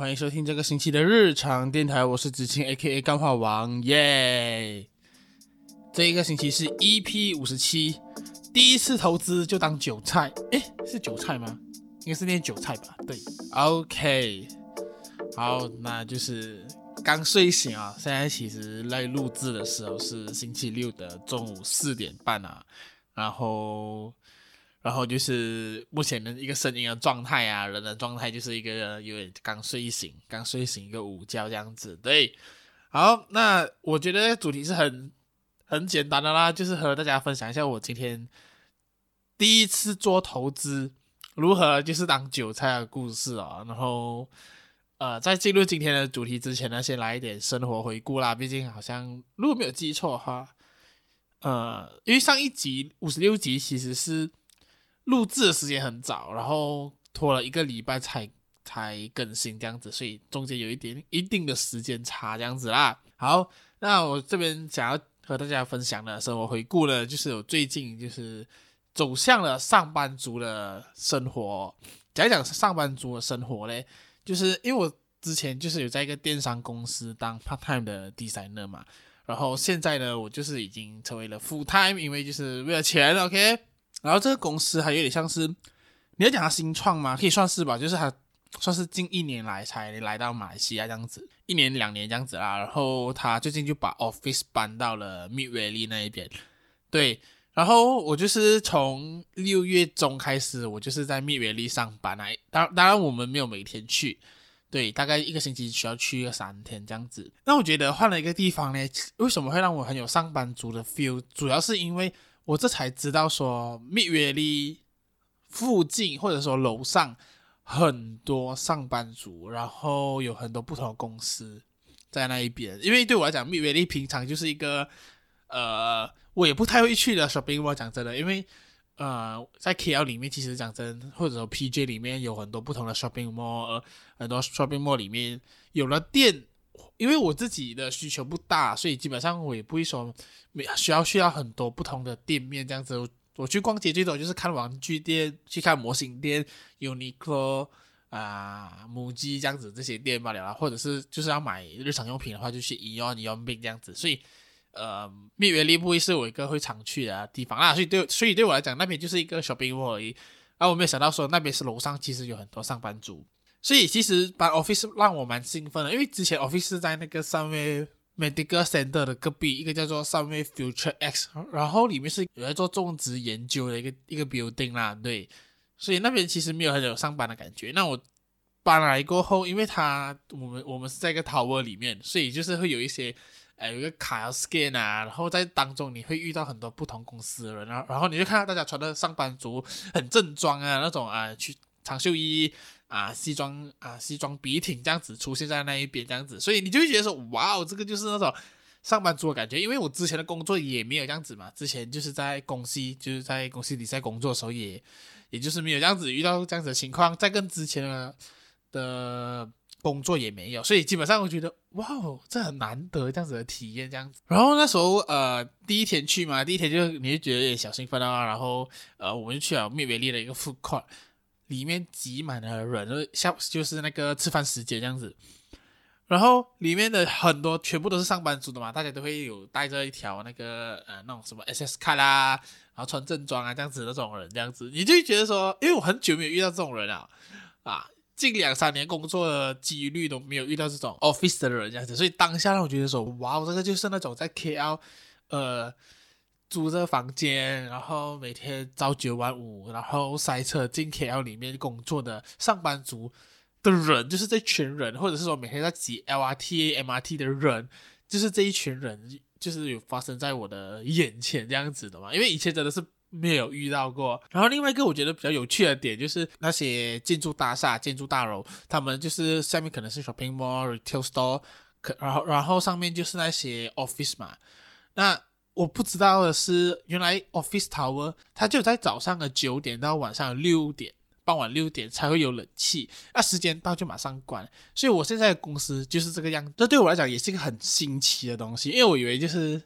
欢迎收听这个星期的日常电台，我是子清 A.K.A 干话王，耶！这一个星期是 EP 五十七，第一次投资就当韭菜，诶，是韭菜吗？应该是念韭菜吧？对，OK，好，那就是刚睡醒啊，现在其实来录制的时候是星期六的中午四点半啊，然后。然后就是目前的一个声音的状态啊，人的状态就是一个有点刚睡醒，刚睡醒一个午觉这样子。对，好，那我觉得主题是很很简单的啦，就是和大家分享一下我今天第一次做投资如何就是当韭菜的故事啊。然后呃，在进入今天的主题之前呢，先来一点生活回顾啦。毕竟好像如果没有记错的话，呃，因为上一集五十六集其实是。录制的时间很早，然后拖了一个礼拜才才更新这样子，所以中间有一点一定的时间差这样子啦。好，那我这边想要和大家分享的生活回顾呢，就是我最近就是走向了上班族的生活。讲一讲上班族的生活嘞，就是因为我之前就是有在一个电商公司当 part time 的 designer 嘛，然后现在呢，我就是已经成为了 full time，因为就是为了钱，OK。然后这个公司还有点像是，你要讲它新创吗？可以算是吧，就是它算是近一年来才来到马来西亚这样子，一年两年这样子啦。然后他最近就把 office 搬到了 Mid Valley 那一边，对。然后我就是从六月中开始，我就是在 Mid Valley 上班来。当当然我们没有每天去，对，大概一个星期需要去个三天这样子。那我觉得换了一个地方呢，为什么会让我很有上班族的 feel？主要是因为。我这才知道说蜜月里附近或者说楼上很多上班族，然后有很多不同的公司在那一边。因为对我来讲蜜月里平常就是一个呃，我也不太会去的 shopping mall。讲真的，因为呃，在 KL 里面，其实讲真，或者说 PJ 里面有很多不同的 shopping mall，呃，很多 shopping mall 里面有了店。因为我自己的需求不大，所以基本上我也不会说没需要需要很多不同的店面这样子。我，我去逛街最多就是看玩具店、去看模型店、Uniqlo 啊、母鸡这样子这些店罢了。或者是就是要买日常用品的话，就去 AEON、AEON Mall 这样子。所以，呃，Mid Valley 不会是我一个会常去的地方啊。所以对，所以对我来讲，那边就是一个 shopping mall 而已。然后我没有想到说那边是楼上，其实有很多上班族。所以其实搬 office 让我蛮兴奋的，因为之前 office 在那个三维 Medical Center 的隔壁，一个叫做 Sunway Future X，然后里面是有在做种植研究的一个一个 building 啦，对，所以那边其实没有很有上班的感觉。那我搬来过后，因为它我们我们是在一个 tower 里面，所以就是会有一些呃有一个卡要 scan 啊，然后在当中你会遇到很多不同公司的人，然后然后你就看到大家穿的上班族很正装啊，那种啊去长袖衣。啊，西装啊，西装笔挺这样子出现在那一边，这样子，所以你就会觉得说，哇哦，这个就是那种上班族的感觉。因为我之前的工作也没有这样子嘛，之前就是在公司，就是在公司里在工作的时候也，也就是没有这样子遇到这样子的情况，在跟之前的的工作也没有，所以基本上我觉得，哇哦，这很难得这样子的体验，这样子。然后那时候呃，第一天去嘛，第一天就你就觉得有点小兴奋啊，然后呃，我们就去了 Mid Valley 的一个 food court。里面挤满了人，下就是那个吃饭时间这样子，然后里面的很多全部都是上班族的嘛，大家都会有带着一条那个呃那种什么 SS 卡啦，然后穿正装啊这样子那种人这样子，你就觉得说，因为我很久没有遇到这种人啊，啊，近两三年工作的几率都没有遇到这种 office 的人这样子，所以当下让我觉得说，哇，这个就是那种在 KL，呃。租这个房间，然后每天朝九晚五，然后塞车进 KL 里面工作的上班族的人，就是这群人，或者是说每天在挤 LRT、MRT 的人，就是这一群人，就是有发生在我的眼前这样子的嘛。因为以前真的是没有遇到过。然后另外一个我觉得比较有趣的点，就是那些建筑大厦、建筑大楼，他们就是下面可能是 shopping mall、retail store，可然后然后上面就是那些 office 嘛，那。我不知道的是，原来 Office Tower 它就在早上的九点到晚上六点，傍晚六点才会有冷气，那时间到就马上关。所以我现在的公司就是这个样子，这对我来讲也是一个很新奇的东西，因为我以为就是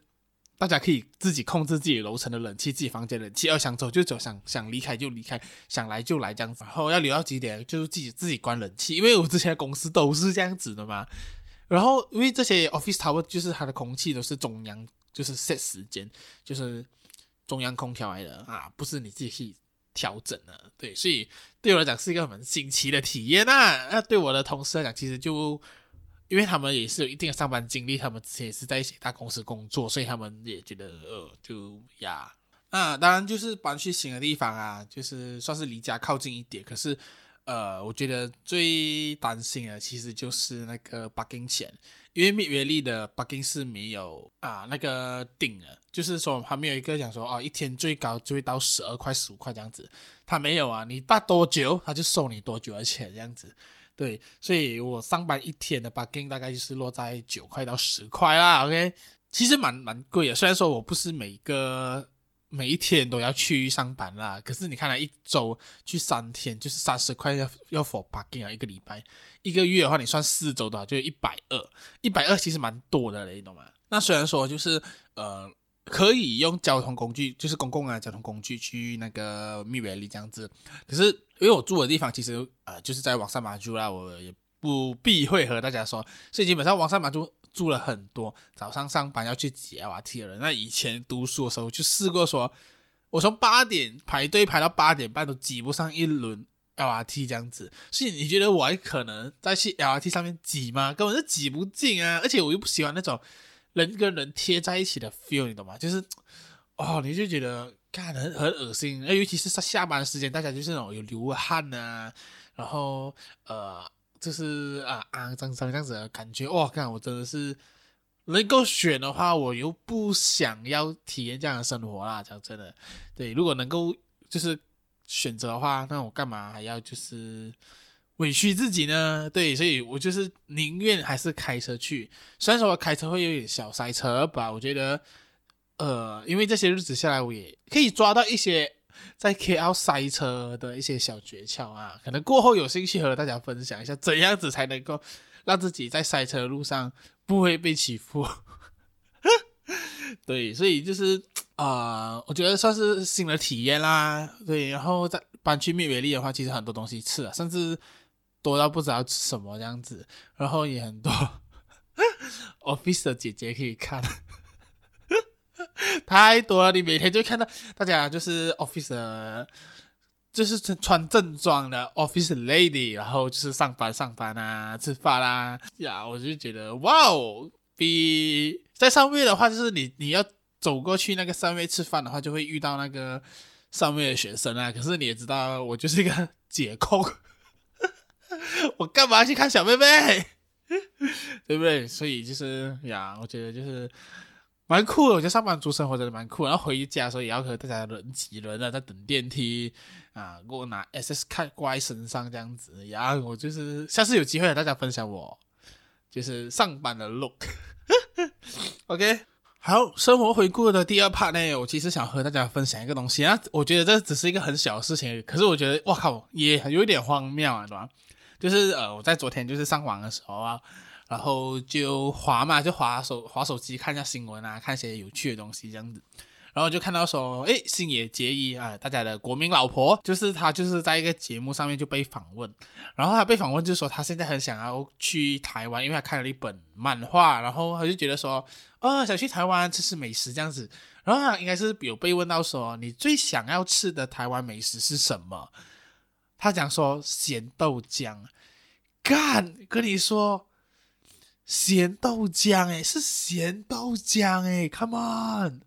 大家可以自己控制自己楼层的冷气，自己房间冷气，要想走就走，想想离开就离开，想来就来这样子。然后要留到几点，就是自己自己关冷气，因为我之前的公司都是这样子的嘛。然后因为这些 office tower 就是它的空气都是中央，就是 set 时间，就是中央空调来的啊，不是你自己去调整的。对，所以对我来讲是一个很新奇的体验啊。那对我的同事来讲，其实就。因为他们也是有一定的上班经历，他们之前也是在一些大公司工作，所以他们也觉得呃，就呀，那当然就是搬去新的地方啊，就是算是离家靠近一点。可是，呃，我觉得最担心的其实就是那个 parking 钱，因为 Mid-Valley 的 parking 是没有啊那个顶的，就是说还没有一个讲说哦，一天最高就会到十二块、十五块这样子，他没有啊，你搭多久他就收你多久的钱这样子。对，所以我上班一天的 parking 大概就是落在九块到十块啦。OK，其实蛮蛮贵的。虽然说我不是每个每一天都要去上班啦，可是你看了一周去三天，就是三十块要要 for parking 啊，一个礼拜，一个月的话你算四周的话就一百二，一百二其实蛮多的嘞，你懂吗？那虽然说就是呃。可以用交通工具，就是公共啊交通工具去那个蜜月里这样子。可是因为我住的地方其实呃就是在网上马住啦，我也不避讳和大家说，所以基本上网上马珠住了很多早上上班要去挤 LRT 的人。那以前读书的时候就试过说，我从八点排队排到八点半都挤不上一轮 LRT 这样子。所以你觉得我还可能再去 LRT 上面挤吗？根本就挤不进啊！而且我又不喜欢那种。人跟人贴在一起的 feel，你懂吗？就是，哦，你就觉得看很很恶心，尤其是在下班时间，大家就是那种有流汗啊，然后呃，就是啊肮脏脏这样子的感觉，哇，看我真的是能够选的话，我又不想要体验这样的生活啦，讲真的，对，如果能够就是选择的话，那我干嘛还要就是。委屈自己呢？对，所以我就是宁愿还是开车去。虽然说我开车会有点小塞车吧，我觉得，呃，因为这些日子下来，我也可以抓到一些在 KL 塞车的一些小诀窍啊。可能过后有兴趣和大家分享一下，怎样子才能够让自己在塞车的路上不会被欺负。对，所以就是啊、我觉得算是新的体验啦。对，然后再搬去 Mid-Valley 的话，其实很多东西吃啊，甚至。多到不知道吃什么这样子，然后也很多 office 的姐姐可以看，太多了。你每天就看到大家就是 office，就是穿正装的 office lady，然后就是上班上班啊，吃饭啦呀，我就觉得哇哦，比在上面的话，就是你你要走过去那个上面吃饭的话，就会遇到那个上面的学生啊。可是你也知道，我就是一个姐控。我干嘛去看小妹妹？对不对？所以就是呀，我觉得就是蛮酷的。我觉得上班族生活真的蛮酷。然后回家的时候也要和大家人挤人啊，在等电梯啊，给我拿 SS 卡挂身上这样子。然后我就是下次有机会和大家分享我就是上班的 look。OK，好，生活回顾的第二 part 呢，我其实想和大家分享一个东西啊。我觉得这只是一个很小的事情，可是我觉得哇靠，也有一点荒谬啊，对吧？就是呃，我在昨天就是上网的时候啊，然后就滑嘛，就滑手滑手机看一下新闻啊，看一些有趣的东西这样子，然后就看到说，诶，星野结衣啊，大家的国民老婆，就是她就是在一个节目上面就被访问，然后她被访问就是说她现在很想要去台湾，因为她看了一本漫画，然后她就觉得说，哦，想去台湾吃吃美食这样子，然后她应该是有被问到说，你最想要吃的台湾美食是什么？他讲说咸豆浆，干跟你说咸豆浆诶，是咸豆浆诶，Come on，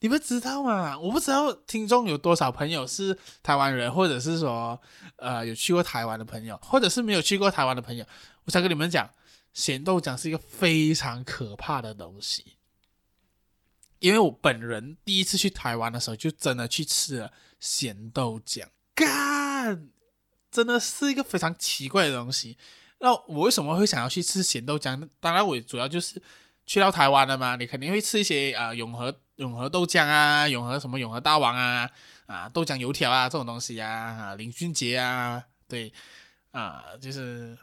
你们知道吗？我不知道听众有多少朋友是台湾人，或者是说呃有去过台湾的朋友，或者是没有去过台湾的朋友。我想跟你们讲，咸豆浆是一个非常可怕的东西，因为我本人第一次去台湾的时候，就真的去吃了咸豆浆，干。真的是一个非常奇怪的东西。那我为什么会想要去吃咸豆浆？当然，我主要就是去到台湾了嘛，你肯定会吃一些啊、永和永和豆浆啊，永和什么永和大王啊啊豆浆油条啊这种东西啊啊林俊杰啊，对啊，就是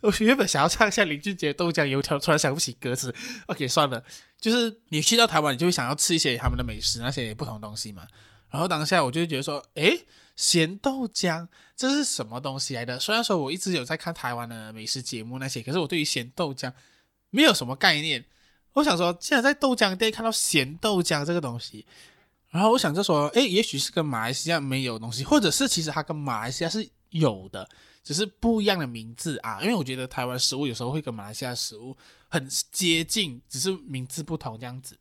我原本想要唱一下林俊杰豆浆油条，突然想不起歌词。OK，算了，就是你去到台湾，你就会想要吃一些他们的美食，那些不同东西嘛。然后当下我就觉得说，诶，咸豆浆这是什么东西来的？虽然说我一直有在看台湾的美食节目那些，可是我对于咸豆浆没有什么概念。我想说，既然在豆浆店看到咸豆浆这个东西，然后我想就说，诶，也许是跟马来西亚没有东西，或者是其实它跟马来西亚是有的。只是不一样的名字啊，因为我觉得台湾食物有时候会跟马来西亚食物很接近，只是名字不同这样子。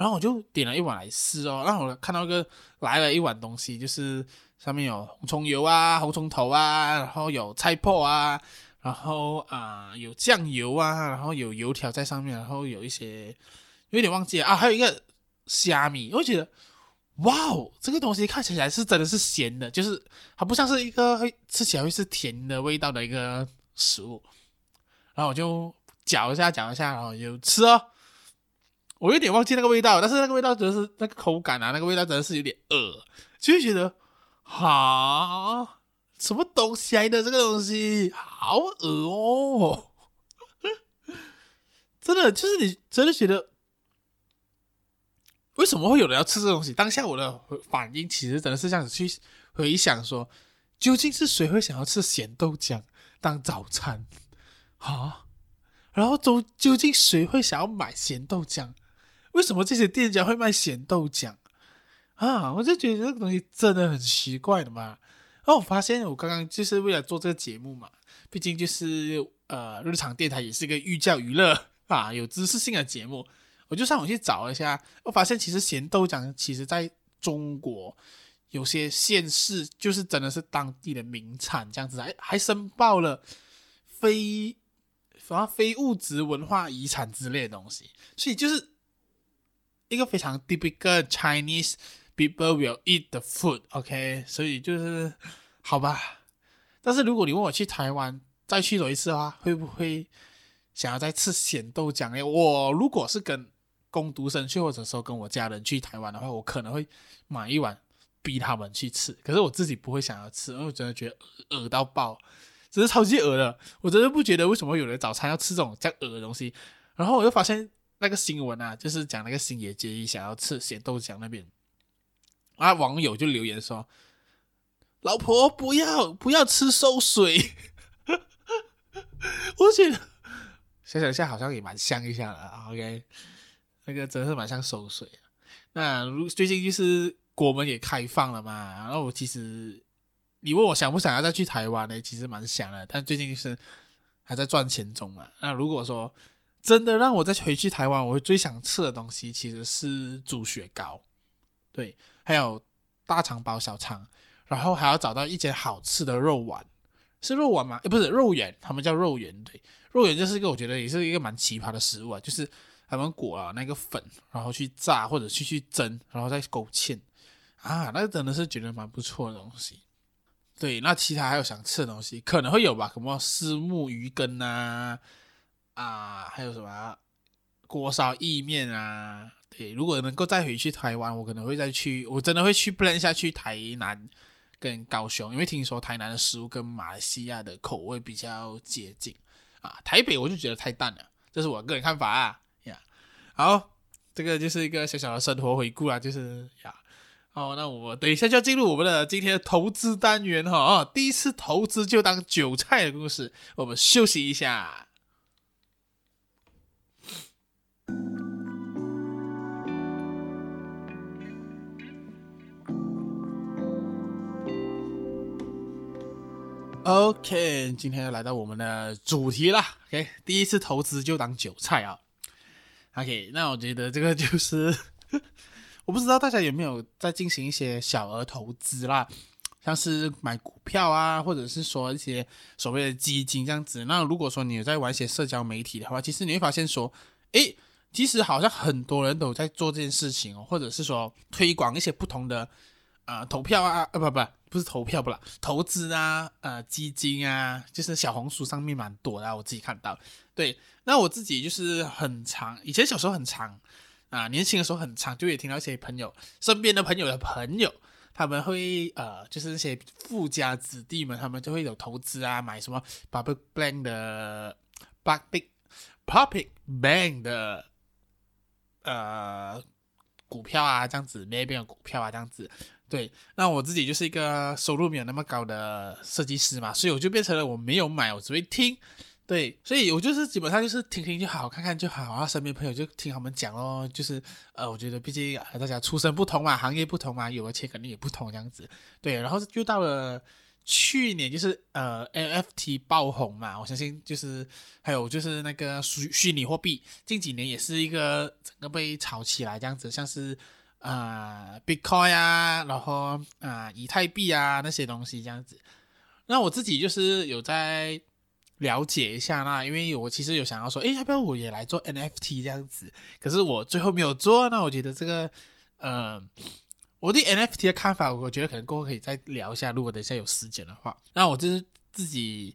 然后我就点了一碗来试哦，然后我看到一个来了一碗东西，就是上面有红葱油啊、红葱头啊，然后有菜脯啊，然后啊、有酱油啊，然后有油条在上面，然后有一些有点忘记了啊，还有一个虾米，我觉得。哇哦，这个东西看起来是真的是咸的，就是它不像是一个吃起来会是甜的味道的一个食物。然后我就嚼一下，嚼一下，然后就吃哦。我有点忘记那个味道，但是那个味道真的是那个口感啊，那个味道真的是有点恶，就会觉得哈，什么东西来的这个东西，好恶哦！真的就是你真的觉得。为什么会有人要吃这东西？当下我的反应其实真的是这样子去回想说，究竟是谁会想要吃咸豆浆当早餐啊？然后究究竟谁会想要买咸豆浆？为什么这些店家会卖咸豆浆啊？我就觉得这个东西真的很奇怪的嘛。然后我发现我刚刚就是为了做这个节目嘛，毕竟就是呃日常电台也是一个寓教于乐 啊，有知识性的节目。我就上网去找一下，我发现其实咸豆浆其实在中国有些县市就是真的是当地的名产，这样子还还申报了非什么非物质文化遗产之类的东西，所以就是一个非常 typical Chinese people will eat the food, OK？所以就是好吧。但是如果你问我去台湾再去走一次的话，会不会想要再吃咸豆浆呢？我如果是跟工读生去，或者说跟我家人去台湾的话，我可能会买一碗逼他们去吃。可是我自己不会想要吃，因为我真的觉得恶到爆，真是超级恶的。我真的不觉得为什么有人早餐要吃这种这样恶的东西。然后我又发现那个新闻啊，就是讲那个星野结衣想要吃咸豆浆那边，啊，网友就留言说：“老婆不要不要吃馊水。”我觉得想想一下好像也蛮像一下的。OK。那个真的是蛮像馊水。那如最近就是国门也开放了嘛，然后我其实你问我想不想要再去台湾呢？其实蛮想的，但最近是还在赚钱中嘛。那如果说真的让我再回去台湾，我会最想吃的东西其实是猪血糕，对，还有大肠包小肠，然后还要找到一间好吃的肉丸，是肉丸吗？诶，不是肉圆，他们叫肉圆，对，肉圆就是一个我觉得也是一个蛮奇葩的食物啊，就是。他们裹了那个粉，然后去炸或者去去蒸，然后再勾芡啊，那真的是觉得蛮不错的东西。对，那其他还有想吃的东西，可能会有吧，什么虱目鱼羹啊，啊，还有什么锅烧意面啊。对，如果能够再回去台湾，我可能会再去，我真的会去 plan 下去台南跟高雄，因为听说台南的食物跟马来西亚的口味比较接近啊。台北我就觉得太淡了，这是我个人看法啊。呀好，这个就是一个小小的生活回顾啊，就是呀，好，那我等一下就要进入我们的今天的投资单元哈啊，第一次投资就当韭菜的故事，我们休息一下。OK，今天又来到我们的主题啦。OK，第一次投资就当韭菜啊。OK，那我觉得这个就是，我不知道大家有没有在进行一些小额投资啦，像是买股票啊，或者是说一些所谓的基金这样子。那如果说你有在玩一些社交媒体的话，其实你会发现说，诶，其实好像很多人都在做这件事情哦，或者是说推广一些不同的、呃、投票啊，呃不不不是投票不啦，投资啊，呃基金啊，就是小红书上面蛮多的，我自己看到，对。那我自己就是很长，以前小时候很长啊，年轻的时候很长，就也听到一些朋友身边的朋友的朋友他们会呃，就是那些富家子弟们，他们就会有投资啊，买什么 Public Bank 的 Public Public Bank 的呃股票啊，这样子那边的股票啊，这样子。对，那我自己就是一个收入没有那么高的设计师嘛，所以我就变成了我没有买，我只会听。对，所以我就是基本上就是听听就好，看看就好，然后身边朋友就听他们讲咯，就是呃，我觉得毕竟大家出身不同嘛，行业不同嘛，有的钱肯定也不同这样子。对，然后就到了去年，就是呃 NFT 爆红嘛，我相信就是还有就是那个虚虚拟货币，近几年也是一个整个被炒起来这样子，像是啊、呃、Bitcoin 啊，然后啊、呃、以太币啊那些东西这样子。那我自己就是有在。了解一下那，因为我其实有想要说，诶，要不要我也来做 NFT 这样子？可是我最后没有做。那我觉得这个，呃，我对 NFT 的看法，我觉得可能过后可以再聊一下。如果等一下有时间的话，那我就是自己，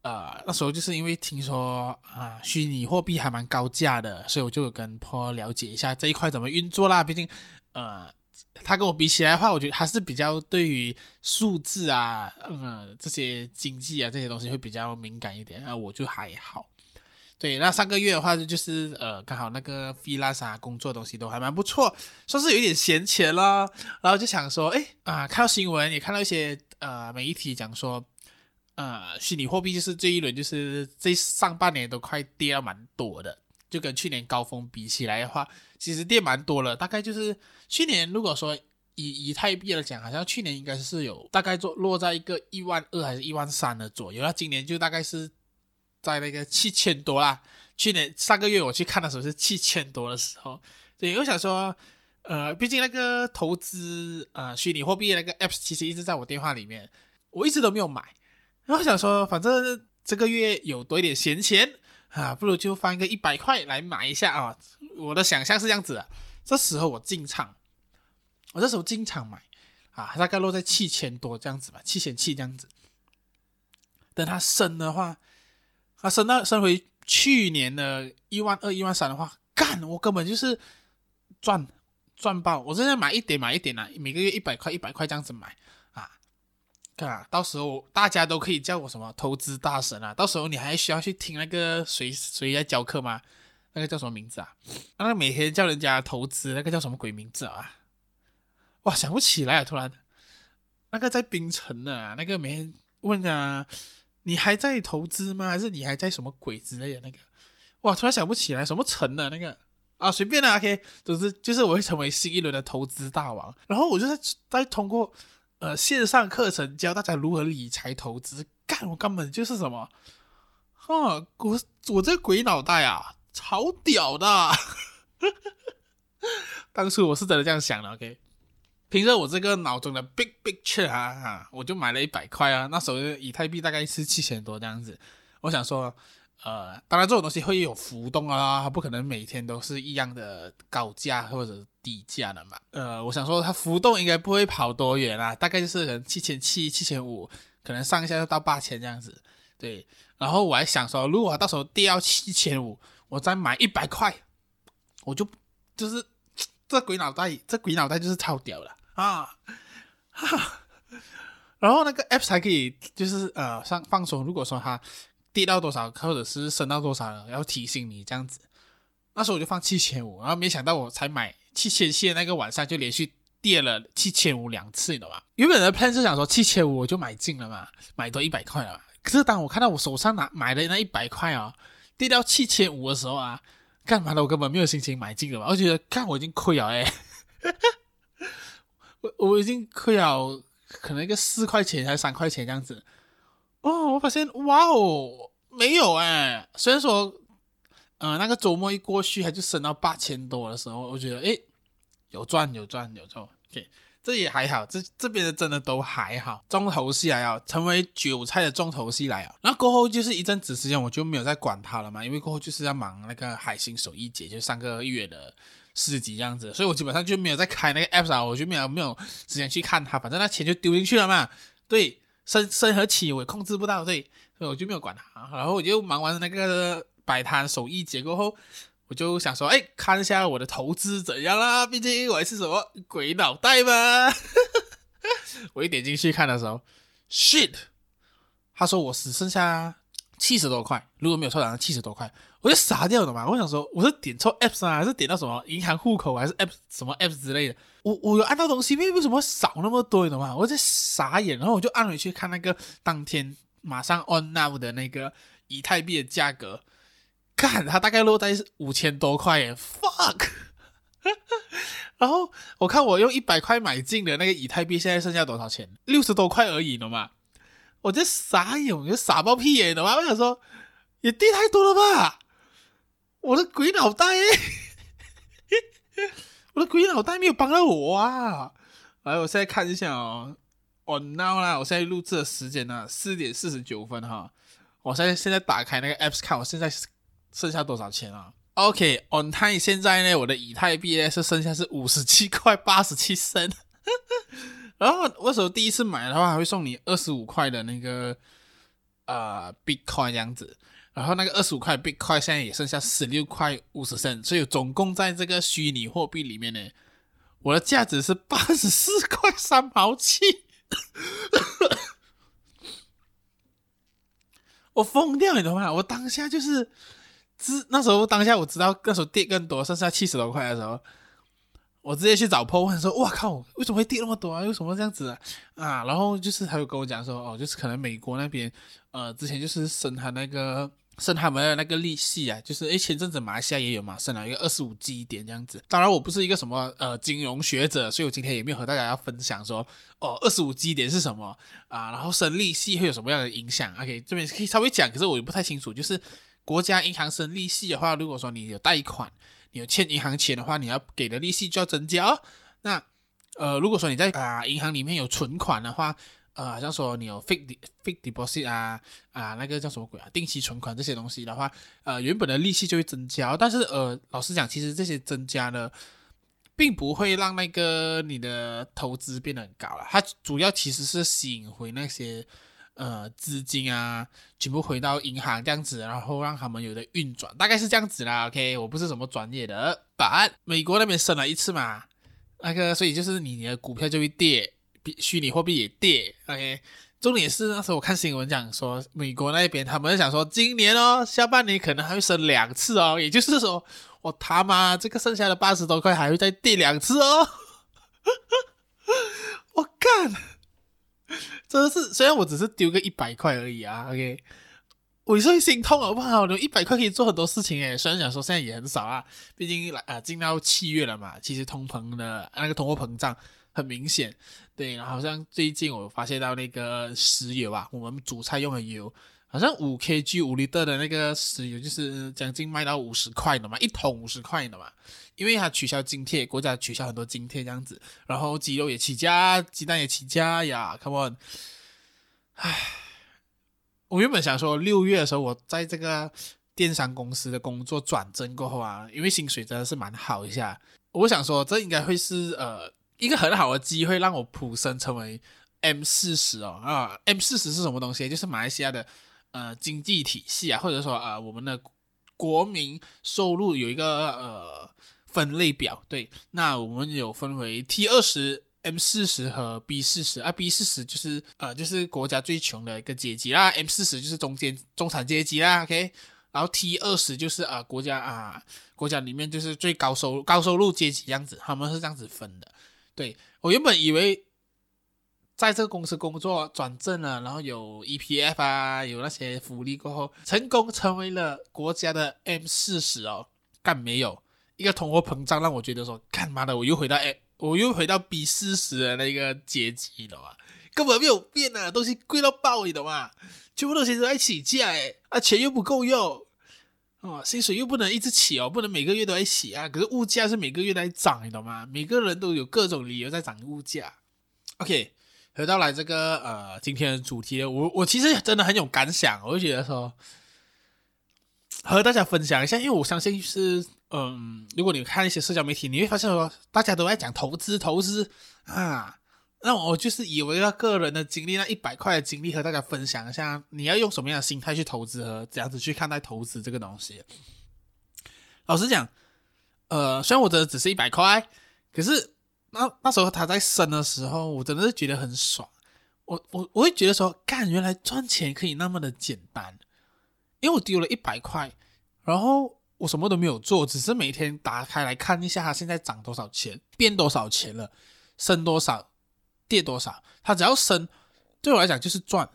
呃，那时候就是因为听说啊，虚拟货币还蛮高价的，所以我就跟 Paul 了解一下这一块怎么运作啦。毕竟，呃。他跟我比起来的话，我觉得还是比较对于数字啊，嗯，这些经济啊这些东西会比较敏感一点。那我就还好。对，那上个月的话就是呃，刚好那个菲拉啥工作东西都还蛮不错，算是有一点闲钱了。然后就想说，哎啊，看到新闻也看到一些呃媒体讲说，呃，虚拟货币就是这一轮就是这上半年都快跌了蛮多的，就跟去年高峰比起来的话。其实跌蛮多了，大概就是去年如果说以以太币来讲，好像去年应该是有大概做落在一个一万二还是一万三的左右，那今年就大概是在那个七千多啦。去年上个月我去看的时候是七千多的时候，对，我想说，呃，毕竟那个投资呃虚拟货币那个 app 其实一直在我电话里面，我一直都没有买，然后想说，反正这个月有多一点闲钱。啊，不如就放一个一百块来买一下啊！我的想象是这样子的，这时候我进场，我这时候进场买啊，大概落在七千多这样子吧，七千七这样子。等它升的话，啊升到升回去年的一万二、一万三的话，干，我根本就是赚赚爆！我现在买一点买一点啊，每个月一百块、一百块这样子买。啊，啊到时候大家都可以叫我什么投资大神啊！到时候你还需要去听那个谁谁在教课吗？那个叫什么名字啊？那个每天叫人家投资，那个叫什么鬼名字啊？哇，想不起来啊！突然，那个在槟城呢，那个每天问啊，你还在投资吗？还是你还在什么鬼之类的？那个，哇，突然想不起来什么城的那个啊，随便啦，OK，总之就是我会成为新一轮的投资大王，然后我就在在通过。呃，线上课程教大家如何理财投资，干我根本就是什么，哈，我我这鬼脑袋啊，超屌的，当初我是真的这样想的，OK，凭着我这个脑中的 big picture 啊，我就买了一百块啊，那时候以太币大概是七千多这样子，我想说。呃，当然这种东西会有浮动啊，它不可能每天都是一样的高价或者低价的嘛。呃，我想说它浮动应该不会跑多远啦，大概就是可能七千七、七千五，可能上下就到八千这样子。对，然后我还想说，如果到时候跌到七千五，我再买一百块，我就就是这鬼脑袋，这鬼脑袋就是超屌了啊！哈，然后那个 App 还可以就是呃上放松，如果说它。跌到多少，或者是升到多少了，要提醒你这样子。那时候我就放七千五，然后没想到我才买七千七的那个晚上就连续跌了七千五两次，你懂吗？原本的 plan 是想说七千五我就买进了嘛，买多一百块了嘛。可是当我看到我手上拿买的那一百块啊，跌到七千五的时候啊，干嘛的我根本没有心情买进了嘛。我觉得看我已经亏了哎，我我已经亏了可能一个四块钱还是三块钱这样子。哦，我发现哇哦，没有哎。虽然说，呃，那个周末一过去，它就升到八千多的时候，我觉得诶，有赚有赚有赚。OK，这也还好，这这边的真的都还好。重头戏来啊，成为韭菜的重头戏来啊。那过后就是一阵子时间，我就没有再管它了嘛，因为过后就是要忙那个海星手艺节，就上个月的市集这样子，所以我基本上就没有再开那个 app 啊，我就没有没有时间去看它，反正那钱就丢进去了嘛。对。升升和起我也控制不到，对所以我就没有管它。然后我就忙完那个摆摊手艺节过后，我就想说，哎，看一下我的投资怎样啦？毕竟我还是什么鬼脑袋嘛。我一点进去看的时候，shit，他说我只剩下七十多块，如果没有错，好像七十多块，我就傻掉了嘛。我想说，我是点错 apps 啊，还是点到什么银行户口，还是 app 什么 App 之类的？我我有按到东西，为为什么少那么多的嘛？我在傻眼，然后我就按回去看那个当天马上 on now 的那个以太币的价格，看它大概落在五千多块耶，fuck。然后我看我用一百块买进的那个以太币，现在剩下多少钱？六十多块而已，懂吗？我就傻眼，我就傻爆屁眼，懂吗？我想说，也跌太多了吧？我的鬼脑袋，我的鬼脑袋没有帮到我啊！来，我现在看一下哦，on now 啦，我现在录制的时间呢，四点四十九分哈。我现在现在打开那个 apps 看，我现在剩下多少钱啊？OK，on time，现在呢，我的以太币呢是剩下是五十七块八十七分。然后为什么第一次买的话还会送你二十五块的那个呃 Bitcoin 这样子？然后那个二十五块币块现在也剩下十六块五十分，所以总共在这个虚拟货币里面呢，我的价值是八十四块三毛七。我疯掉，你懂吗？我当下就是。是那时候当下我知道那时候跌更多，剩下七十多块的时候，我直接去找 Po，我说：“哇靠，为什么会跌那么多啊？为什么这样子啊？”啊，然后就是他就跟我讲说：“哦，就是可能美国那边呃之前就是升他那个升他们的那个利息啊，就是诶前阵子马来西亚也有嘛，升了一个二十五基点这样子。当然我不是一个什么呃金融学者，所以我今天也没有和大家要分享说哦二十五基点是什么啊，然后升利息会有什么样的影响？OK，这边可以稍微讲，可是我也不太清楚，就是。国家银行升利息的话，如果说你有贷款，你有欠银行钱的话，你要给的利息就要增加哦。那呃，如果说你在啊、银行里面有存款的话，呃，好像说你有 fixed fixed deposit 啊啊那个叫什么鬼啊，定期存款这些东西的话，呃，原本的利息就会增加。但是呃，老实讲，其实这些增加呢，并不会让那个你的投资变得很高了。它主要其实是吸引回那些。呃，资金啊，全部回到银行这样子，然后让他们有的运转，大概是这样子啦。OK，我不是什么专业的，但美国那边升了一次嘛，那个，所以就是你的股票就会跌，虚拟货币也跌。OK，重点是那时候我看新闻讲说，美国那边他们想说，今年哦，下半年可能还会升两次哦，也就是说，我他妈这个剩下的八十多块还会再跌两次哦，我干！真的是，虽然我只是丢个一百块而已啊，OK，我是会心痛好不好？有一百块可以做很多事情诶，虽然讲说现在也很少啊，毕竟来啊进到七月了嘛，其实通膨的那个通货膨胀很明显，对，好像最近我发现到那个石油啊，我们煮菜用的油。好像五 kg 五 L 的那个石油就是将近卖到五十块的嘛，一桶五十块的嘛，因为它取消津贴，国家取消很多津贴这样子，然后鸡肉也起价，鸡蛋也起价呀，Come on，唉，我原本想说六月的时候我在这个电商公司的工作转正过后啊，因为薪水真的是蛮好一下，我想说这应该会是呃一个很好的机会让我普升成为 M 四十哦啊，M 四十是什么东西？就是马来西亚的。呃，经济体系啊，或者说呃，我们的国民收入有一个呃分类表，对，那我们有分为 T 二十、M 四十和 B 四十啊，B 四十就是呃就是国家最穷的一个阶级啦，M 四十就是中间中产阶级啦，OK，然后 T 二十就是啊、呃、国家啊、国家里面就是最高收入高收入阶级这样子，他们是这样子分的，对，我原本以为。在这个公司工作转正了，然后有 EPF 啊，有那些福利过后，成功成为了国家的 M 四十哦，干没有一个通货膨胀让我觉得说，干嘛的我又回到 M，我又回到 B 四十的那个阶级了嘛，根本没有变啊，东西贵到爆，你懂吗？全部东西都在起价诶，啊钱又不够用，哦薪水又不能一直起哦，不能每个月都在起啊，可是物价是每个月在涨，你懂吗？每个人都有各种理由在涨物价，OK。回到来这个呃，今天的主题，我我其实真的很有感想，我就觉得说和大家分享一下，因为我相信是嗯，如果你看一些社交媒体，你会发现说大家都在讲投资投资啊，那我就是以为那个人的经历，那一百块的经历和大家分享一下，你要用什么样的心态去投资和怎样子去看待投资这个东西。老实讲，呃，虽然我的只是一百块，可是。那那时候它在升的时候，我真的是觉得很爽。我我我会觉得说，干，原来赚钱可以那么的简单。因为我丢了一百块，然后我什么都没有做，只是每天打开来看一下它现在涨多少钱，变多少钱了，升多少，跌多少。它只要升，对我来讲就是赚。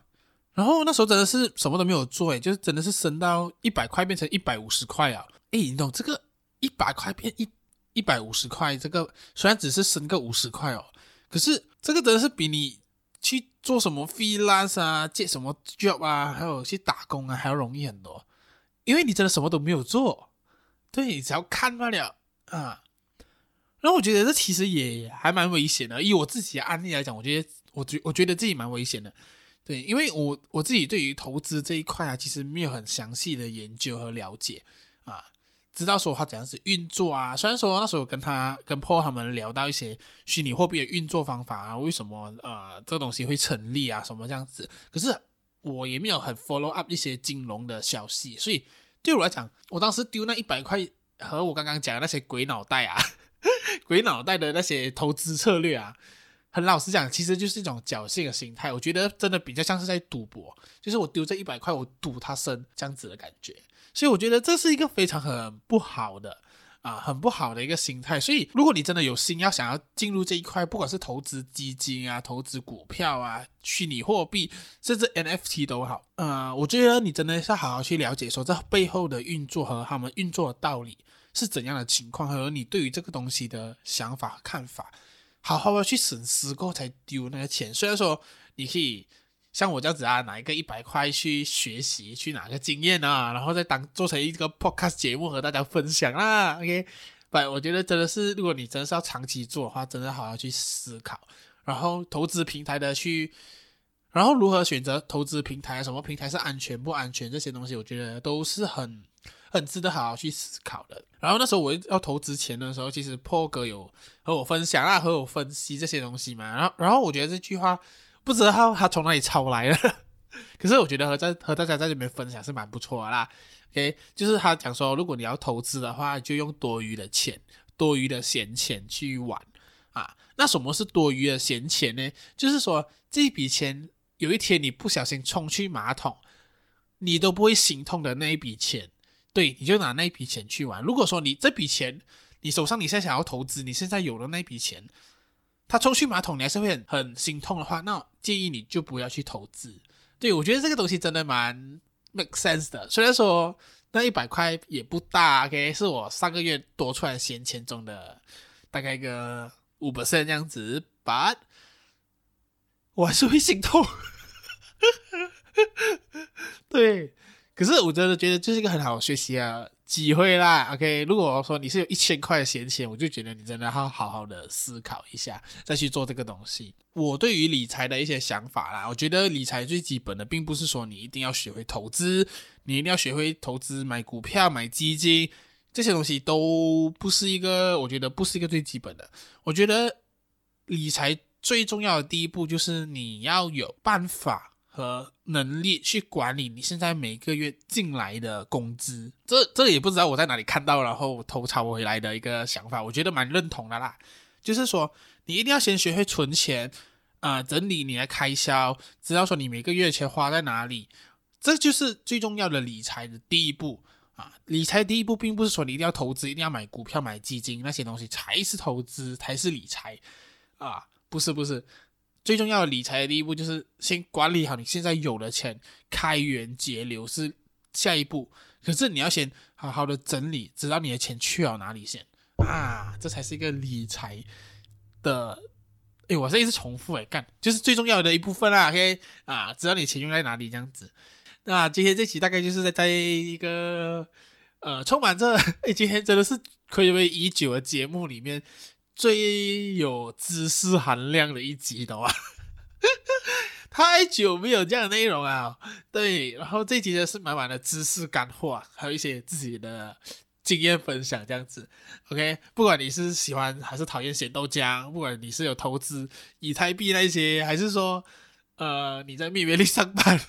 然后那时候真的是什么都没有做，诶，就是真的是升到一百块变成一百五十块啊！诶，你懂这个一百块变一一百五十块，这个虽然只是升个五十块哦，可是这个真的是比你去做什么 freelance 啊、借什么 job 啊，还有去打工啊还要容易很多，因为你真的什么都没有做，对，你只要看罢了啊。然后我觉得这其实也还蛮危险的，以我自己的案例来讲，我觉得我觉我觉得自己蛮危险的。对，因为我我自己对于投资这一块啊，其实没有很详细的研究和了解啊，知道说他怎样子运作啊。虽然说那时候跟他跟 Paul 他们聊到一些虚拟货币的运作方法啊，为什么呃这个东西会成立啊，什么这样子，可是我也没有很 follow up 一些金融的消息，所以对我来讲，我当时丢那一百块和我刚刚讲的那些鬼脑袋啊，鬼脑袋的那些投资策略啊。很老实讲，其实就是一种侥幸的心态。我觉得真的比较像是在赌博，就是我丢这一百块，我赌它升这样子的感觉。所以我觉得这是一个非常很不好的啊，很不好的一个心态。所以如果你真的有心要想要进入这一块，不管是投资基金啊、投资股票啊、虚拟货币，甚至 NFT 都好，呃，我觉得你真的是要好好去了解说这背后的运作和他们运作的道理是怎样的情况，和你对于这个东西的想法和看法。好好的去审视过才丢那个钱。虽然说你可以像我这样子啊，拿一个一百块去学习，去拿个经验啊，然后再当做成一个 podcast 节目和大家分享啦。OK，不，我觉得真的是，如果你真的是要长期做的话，真的好好去思考。然后投资平台的去，然后如何选择投资平台，什么平台是安全不安全，这些东西我觉得都是很。很值得好好去思考的。然后那时候我要投资钱的时候，其实破哥有和我分享啊，和我分析这些东西嘛。然后，然后我觉得这句话不知道他从哪里抄来的，可是我觉得和在和大家在这边分享是蛮不错的啦。OK，就是他讲说，如果你要投资的话，就用多余的钱、多余的闲钱去玩啊。那什么是多余的闲钱呢？就是说这笔钱有一天你不小心冲去马桶，你都不会心痛的那一笔钱。对，你就拿那一笔钱去玩。如果说你这笔钱，你手上你现在想要投资，你现在有了那笔钱，他冲去马桶，你还是会很心痛的话，那建议你就不要去投资。对，我觉得这个东西真的蛮 make sense 的。虽然说那一百块也不大，OK，是我上个月多出来闲钱中的大概一个五 percent 这样子，but 我还是会心痛。对。可是我真的觉得这是一个很好学习啊机会啦。OK，如果说你是有一千块的闲钱，我就觉得你真的要好好的思考一下，再去做这个东西。我对于理财的一些想法啦，我觉得理财最基本的，并不是说你一定要学会投资，你一定要学会投资买股票、买基金，这些东西都不是一个，我觉得不是一个最基本的。我觉得理财最重要的第一步就是你要有办法。和能力去管理你现在每个月进来的工资，这这也不知道我在哪里看到，然后偷抄回来的一个想法，我觉得蛮认同的啦。就是说，你一定要先学会存钱，啊、呃，整理你的开销，知道说你每个月钱花在哪里，这就是最重要的理财的第一步啊。理财第一步并不是说你一定要投资，一定要买股票、买基金那些东西才是投资，才是理财啊，不是不是。最重要的理财的第一步就是先管理好你现在有的钱，开源节流是下一步。可是你要先好好的整理，知道你的钱去了哪里先啊，这才是一个理财的。诶，我这一直重复诶，干就是最重要的一部分啦。OK 啊，知道你钱用在哪里这样子。那今天这期大概就是在在一个呃充满着 诶，今天真的是睽违已久的节目里面。最有知识含量的一集，懂吗？太久没有这样的内容啊！对，然后这集呢是满满的知识干货，还有一些自己的经验分享，这样子。OK，不管你是喜欢还是讨厌咸豆浆，不管你是有投资以太币那些，还是说呃你在蜜月里上班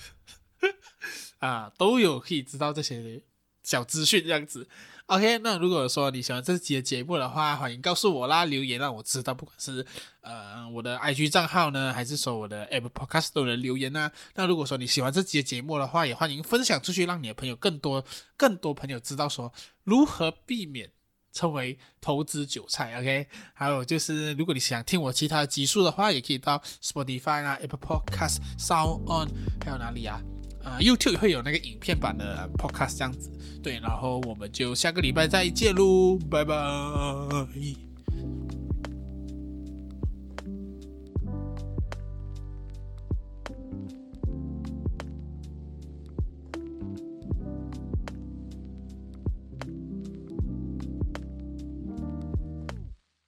啊，都有可以知道这些小资讯这样子。OK，那如果说你喜欢这集的节目的话，欢迎告诉我啦，留言让我知道，不管是呃我的 IG 账号呢，还是说我的 Apple Podcast 都能留言呐。那如果说你喜欢这集的节目的话，也欢迎分享出去，让你的朋友更多更多朋友知道说如何避免成为投资韭菜。OK，还有就是如果你想听我其他的集数的话，也可以到 Spotify 啊、Apple Podcast、Sound On，还有哪里啊？YouTube 会有那个影片版的 Podcast 这样子。对，然后我们就下个礼拜再见喽，拜拜。